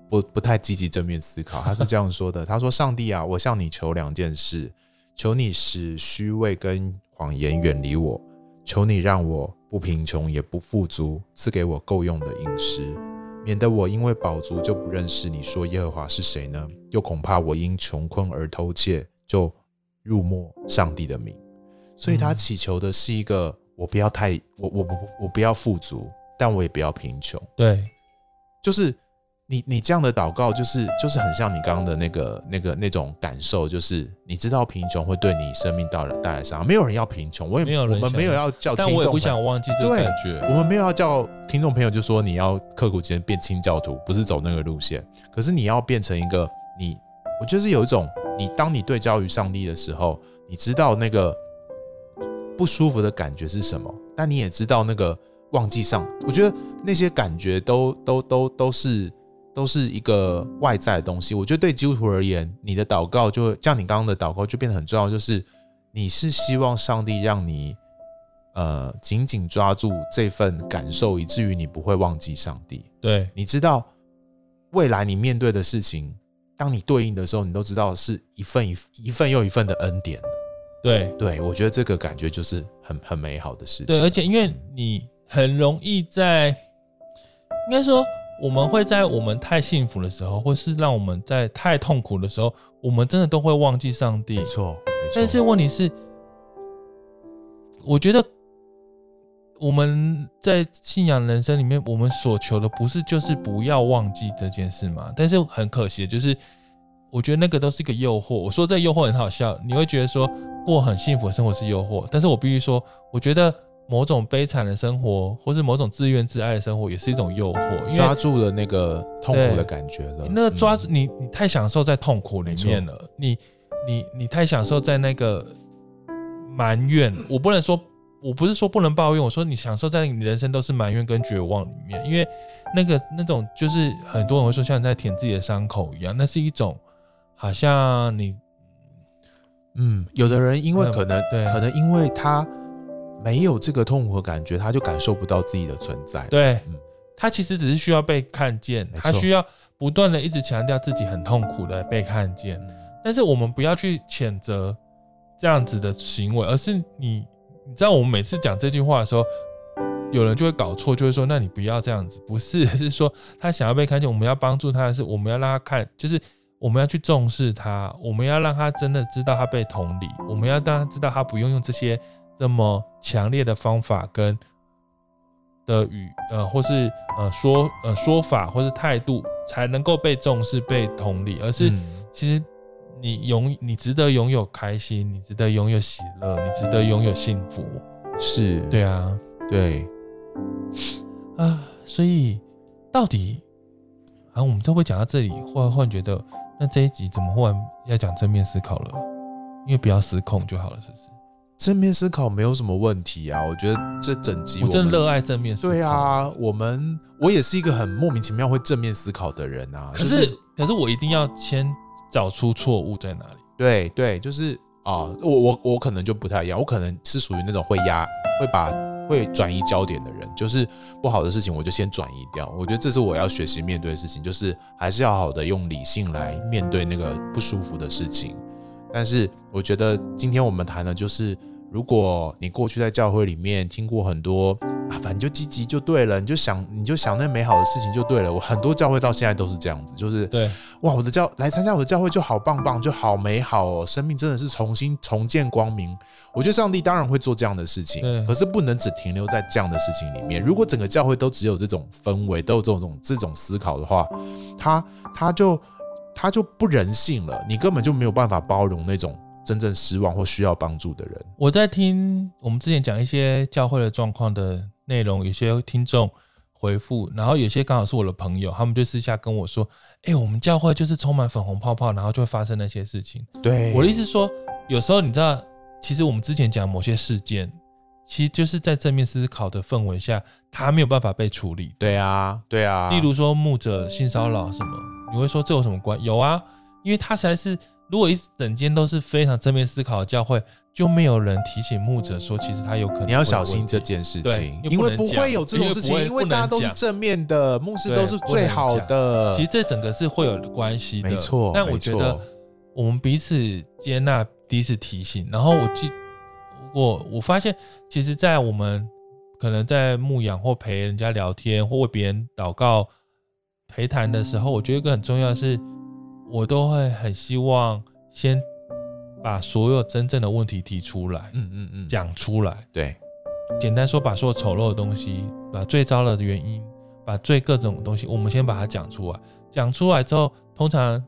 不不太积极正面思考。他是 这样说的：他说，上帝啊，我向你求两件事，求你使虚伪跟谎言远离我，求你让我不贫穷也不富足，赐给我够用的饮食。免得我因为饱足就不认识你，说耶和华是谁呢？又恐怕我因穷困而偷窃，就入没上帝的名。所以他祈求的是一个，我不要太，我我不我不要富足，但我也不要贫穷。对，就是。你你这样的祷告，就是就是很像你刚刚的那个那个那种感受，就是你知道贫穷会对你生命带来带来伤害，没有人要贫穷，我也没有人，我们没有要叫听众，但我也不想忘记这个感觉。我们没有要叫听众朋友就说你要刻苦前变清教徒，不是走那个路线。可是你要变成一个你，我就是有一种你，当你对焦于上帝的时候，你知道那个不舒服的感觉是什么，但你也知道那个忘记上，我觉得那些感觉都都都都是。都是一个外在的东西。我觉得对基督徒而言，你的祷告就像你刚刚的祷告就变得很重要，就是你是希望上帝让你呃紧紧抓住这份感受，以至于你不会忘记上帝。对，你知道未来你面对的事情，当你对应的时候，你都知道是一份一一份又一份的恩典。对，对我觉得这个感觉就是很很美好的事情。对，而且因为你很容易在，应该说我们会在我们太幸福的时候，或是让我们在太痛苦的时候，我们真的都会忘记上帝。没错，没错。但是问题是，我觉得我们在信仰人生里面，我们所求的不是就是不要忘记这件事吗？但是很可惜的就是，我觉得那个都是一个诱惑。我说这诱惑很好笑，你会觉得说过很幸福的生活是诱惑，但是我必须说，我觉得某种悲惨的生活，或是某种自怨自艾的生活，也是一种诱惑，因为抓住了那个痛苦的感觉了。那个抓住你，你太享受在痛苦里面了，你你你太享受在那个埋怨。我不能说。我不是说不能抱怨，我说你享受在你人生都是埋怨跟绝望里面，因为那个那种就是很多人会说像你在舔自己的伤口一样，那是一种好像你，嗯，有的人因为可能对，可能因为他没有这个痛苦的感觉，他就感受不到自己的存在。对，嗯，他其实只是需要被看见，他需要不断的一直强调自己很痛苦的被看见，但是我们不要去谴责这样子的行为，而是你。你知道我们每次讲这句话的时候，有人就会搞错，就会说：“那你不要这样子。”不是，是说他想要被看见，我们要帮助他的是，我们要让他看，就是我们要去重视他，我们要让他真的知道他被同理，我们要让他知道他不用用这些这么强烈的方法跟的语呃，或是呃说呃说法或是态度才能够被重视、被同理，而是其实。你拥，你值得拥有开心，你值得拥有喜乐，你值得拥有幸福，是对啊，对啊，所以到底啊，我们都会讲到这里，忽然忽然觉得，那这一集怎么忽然要讲正面思考了？因为不要失控就好了，是不是？正面思考没有什么问题啊，我觉得这整集我，我真热爱正面思考。对啊，我们我也是一个很莫名其妙会正面思考的人啊，可是、就是、可是我一定要先。找出错误在哪里？对对，就是啊，我我我可能就不太一样，我可能是属于那种会压、会把、会转移焦点的人，就是不好的事情我就先转移掉。我觉得这是我要学习面对的事情，就是还是要好的用理性来面对那个不舒服的事情。但是我觉得今天我们谈的就是。如果你过去在教会里面听过很多啊，反正就积极就对了，你就想你就想那美好的事情就对了。我很多教会到现在都是这样子，就是对哇，我的教来参加我的教会就好棒棒，就好美好哦，生命真的是重新重见光明。我觉得上帝当然会做这样的事情，可是不能只停留在这样的事情里面。如果整个教会都只有这种氛围，都有这种这种思考的话，他他就他就不人性了，你根本就没有办法包容那种。真正失望或需要帮助的人，我在听我们之前讲一些教会的状况的内容，有些听众回复，然后有些刚好是我的朋友，他们就私下跟我说：“哎，我们教会就是充满粉红泡泡，然后就会发生那些事情。”对，我的意思说，有时候你知道，其实我们之前讲某些事件，其实就是在正面思考的氛围下，他没有办法被处理。对啊，对啊。例如说牧者性骚扰什么，你会说这有什么关系？有啊，因为他实在是。如果一整间都是非常正面思考的教会，就没有人提醒牧者说，其实他有可能。你要小心这件事情，因为不会有这种事情，因为大家都是正面的，牧师都是最好的。其实这整个是会有关系的，没错。但我觉得我们彼此接纳，彼此提醒。然后我记，我我发现，其实，在我们可能在牧养或陪人家聊天或为别人祷告陪谈的时候，我觉得一个很重要的是。我都会很希望先把所有真正的问题提出来，嗯嗯嗯，讲出来。对，简单说，把所有丑陋的东西，把最糟的原因，把最各种东西，我们先把它讲出来。讲出来之后，通常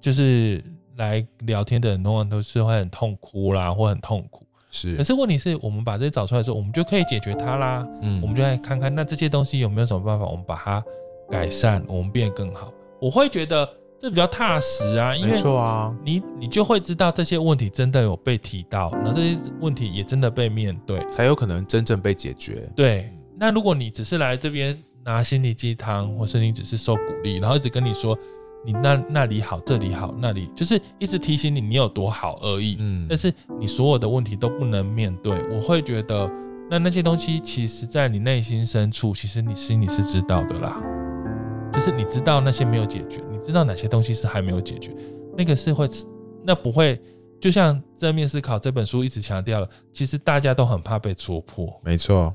就是来聊天的人，通常都是会很痛哭啦，或很痛苦。是。可是问题是我们把这些找出来之后，我们就可以解决它啦。嗯，我们就来看看那这些东西有没有什么办法，我们把它改善，我们变得更好。我会觉得。这比较踏实啊，因为没错啊，你你就会知道这些问题真的有被提到，然后这些问题也真的被面对，才有可能真正被解决。对，那如果你只是来这边拿心灵鸡汤，或是你只是受鼓励，然后一直跟你说你那那里好，这里好，那里就是一直提醒你你有多好而已，嗯，但是你所有的问题都不能面对，我会觉得那那些东西，其实在你内心深处，其实你心里是知道的啦。就是你知道那些没有解决，你知道哪些东西是还没有解决，那个是会，那不会，就像正面思考这本书一直强调了，其实大家都很怕被戳破，没错，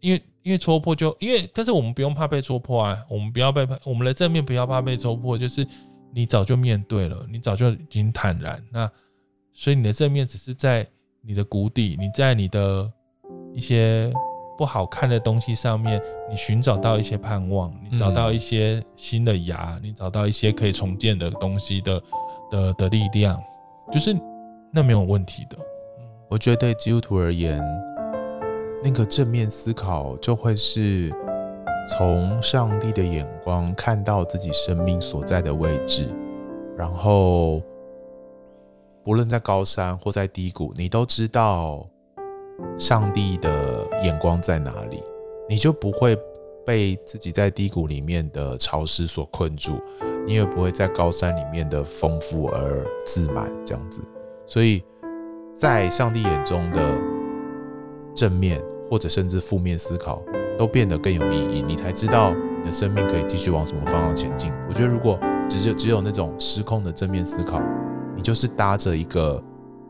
因为因为戳破就因为，但是我们不用怕被戳破啊，我们不要被我们的正面不要怕被戳破，就是你早就面对了，你早就已经坦然，那所以你的正面只是在你的谷底，你在你的一些。不好看的东西上面，你寻找到一些盼望，你找到一些新的芽，你找到一些可以重建的东西的的的力量，就是那没有问题的。我觉得对基督徒而言，那个正面思考就会是从上帝的眼光看到自己生命所在的位置，然后不论在高山或在低谷，你都知道。上帝的眼光在哪里，你就不会被自己在低谷里面的潮湿所困住，你也不会在高山里面的丰富而自满这样子。所以，在上帝眼中的正面或者甚至负面思考都变得更有意义，你才知道你的生命可以继续往什么方向前进。我觉得，如果只有只有那种失控的正面思考，你就是搭着一个。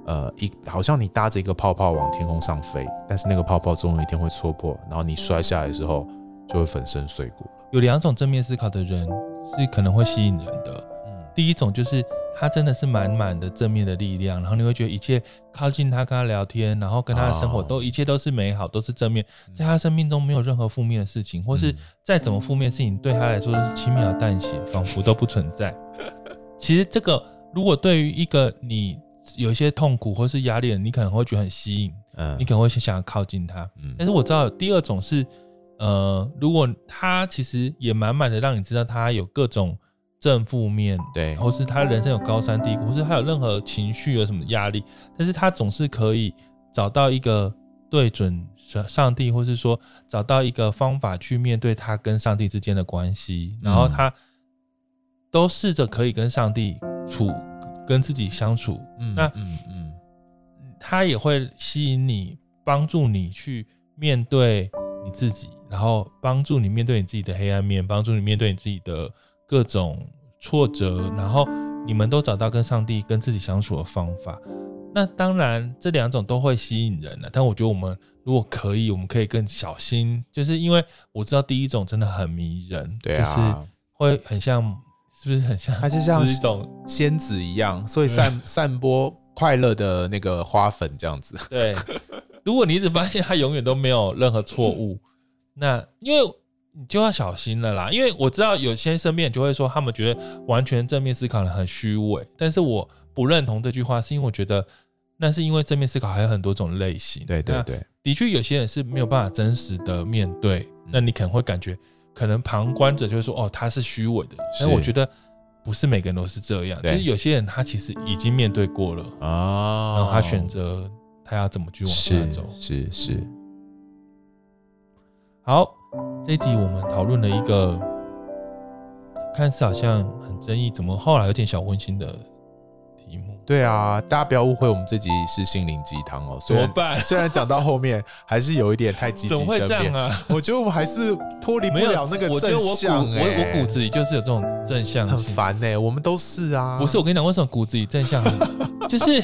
呃，一好像你搭着一个泡泡往天空上飞，但是那个泡泡总有一天会戳破，然后你摔下来的时候就会粉身碎骨。有两种正面思考的人是可能会吸引人的，嗯，第一种就是他真的是满满的正面的力量，然后你会觉得一切靠近他，跟他聊天，然后跟他的生活都一切都是美好，都是正面，在他生命中没有任何负面的事情，或是再怎么负面的事情对他来说都是轻描淡写，仿佛都不存在。其实这个如果对于一个你。有一些痛苦或是压力，你可能会觉得很吸引，嗯，你可能会想想要靠近他，嗯。但是我知道第二种是，呃，如果他其实也满满的让你知道他有各种正负面，对，或是他人生有高山低谷，或是他有任何情绪有什么压力，但是他总是可以找到一个对准上帝，或是说找到一个方法去面对他跟上帝之间的关系，然后他都试着可以跟上帝处。跟自己相处，嗯、那嗯嗯，他也会吸引你，帮助你去面对你自己，然后帮助你面对你自己的黑暗面，帮助你面对你自己的各种挫折，然后你们都找到跟上帝、跟自己相处的方法。那当然，这两种都会吸引人了，但我觉得我们如果可以，我们可以更小心，就是因为我知道第一种真的很迷人，对啊，就是会很像。是不是很像？它是像一种仙子一样，所以散散播快乐的那个花粉这样子。对，如果你一直发现他永远都没有任何错误，那因为你就要小心了啦。因为我知道有些身边人就会说，他们觉得完全正面思考的很虚伪，但是我不认同这句话，是因为我觉得那是因为正面思考还有很多种类型。对对对，的确有些人是没有办法真实的面对，那你可能会感觉。可能旁观者就会说：“哦，他是虚伪的。”但我觉得不是每个人都是这样，就是有些人他其实已经面对过了啊，然后他选择他要怎么去往下走。是是，是。好，这一集我们讨论了一个看似好像很争议，怎么后来有点小温馨的。对啊，大家不要误会，我们这集是心灵鸡汤哦。怎么办？虽然讲到后面还是有一点太积极怎么会这样啊？我觉得我们还是脱离不了那个正向。我我，我骨子里就是有这种正向，很烦呢。我们都是啊。不是，我跟你讲，为什么骨子里正向？就是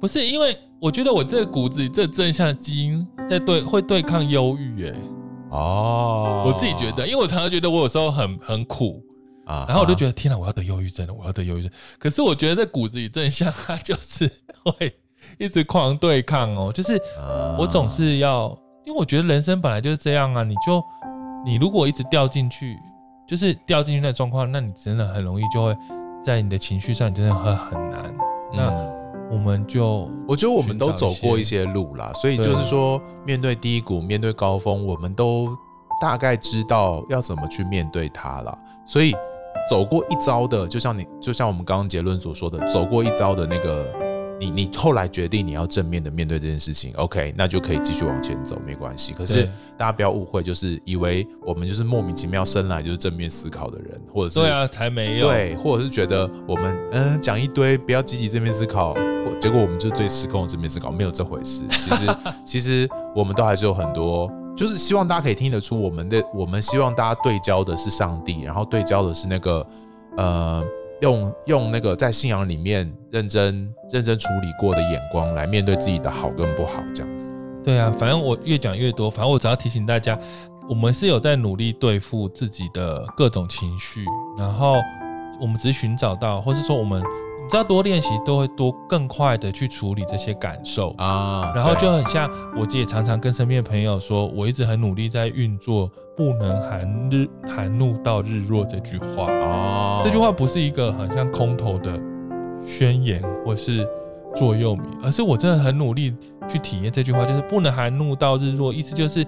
不是因为我觉得我这个骨子里这正向基因在对会对抗忧郁哎。哦，我自己觉得，因为我常常觉得我有时候很很苦。然后我就觉得天哪，我要得忧郁症了，我要得忧郁症。可是我觉得在骨子里正向，他就是会 一直狂对抗哦。就是我总是要，因为我觉得人生本来就是这样啊。你就你如果一直掉进去，就是掉进去那状况，那你真的很容易就会在你的情绪上，你真的会很难。那我们就我觉得我们都走过一些路啦，所以就是说，面对低谷，面对高峰，我们都大概知道要怎么去面对它了。所以。走过一遭的，就像你，就像我们刚刚结论所说的，走过一遭的那个，你你后来决定你要正面的面对这件事情，OK，那就可以继续往前走，没关系。可是大家不要误会，就是以为我们就是莫名其妙生来就是正面思考的人，或者是对啊，才没有对，或者是觉得我们嗯讲一堆不要积极正面思考，或结果我们就最失控的正面思考，没有这回事。其实 其实我们都还是有很多，就是希望大家可以听得出我们的，我们希望大家对焦的是上帝，然后对焦的是那个呃，用用那个在信仰里面认真认真处理过的眼光来面对自己的好跟不好，这样子。对啊，反正我越讲越多，反正我只要提醒大家，我们是有在努力对付自己的各种情绪，然后我们只是寻找到，或是说我们你知道多练习都会多更快的去处理这些感受。啊，然后就很像我自己也常常跟身边的朋友说，我一直很努力在运作“不能含日含怒到日落”这句话。哦，这句话不是一个很像空头的宣言或是座右铭，而是我真的很努力。去体验这句话，就是不能含怒到日落，意思就是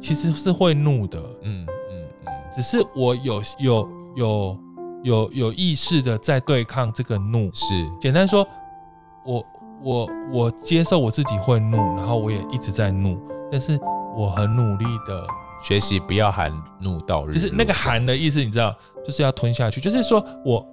其实是会怒的，嗯嗯嗯，只是我有有有有有意识的在对抗这个怒，是简单说，我我我接受我自己会怒，然后我也一直在怒，但是我很努力的学习不要含怒到日，就是那个含的意思，你知道，就是要吞下去，就是说我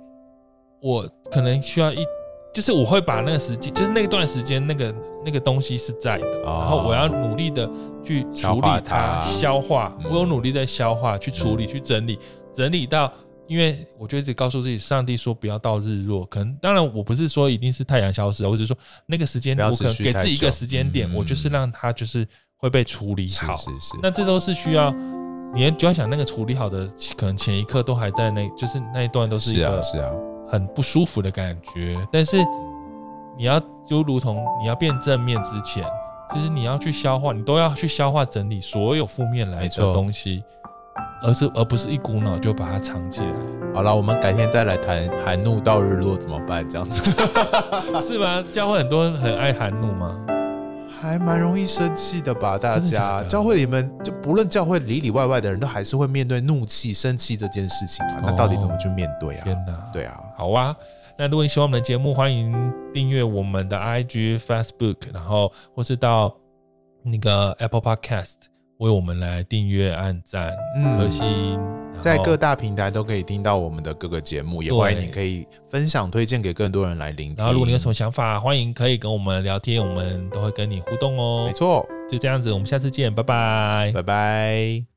我可能需要一。就是我会把那个时间，就是那段时间那个那个东西是在的，哦、然后我要努力的去处理它，它消化。嗯、我有努力在消化，去处理，嗯、去整理，整理到，因为我就一直告诉自己，上帝说不要到日落。可能当然我不是说一定是太阳消失，我只是说那个时间，我可能给自己一个时间点，我就是让它就是会被处理好。是是是。那这都是需要，你就要想那个处理好的，可能前一刻都还在那，就是那一段都是一个很不舒服的感觉，但是你要就如同你要变正面之前，其实你要去消化，你都要去消化整理所有负面来的东西，而是而不是一股脑就把它藏起来。好了，我们改天再来谈寒怒到日落怎么办？这样子 是吗？教会很多人很爱寒怒吗？还蛮容易生气的吧？大家教会里面就不论教会里里外外的人都还是会面对怒气、生气这件事情啊。那到底怎么去面对啊？天哪，对啊，好啊。那如果你喜欢我们的节目，欢迎订阅我们的 IG、Facebook，然后或是到那个 Apple Podcast。为我们来订阅、按赞、颗星，在各大平台都可以听到我们的各个节目，也欢迎你可以分享、推荐给更多人来聆听。然后，如果你有什么想法，欢迎可以跟我们聊天，我们都会跟你互动哦。没错，就这样子，我们下次见，拜拜，拜拜。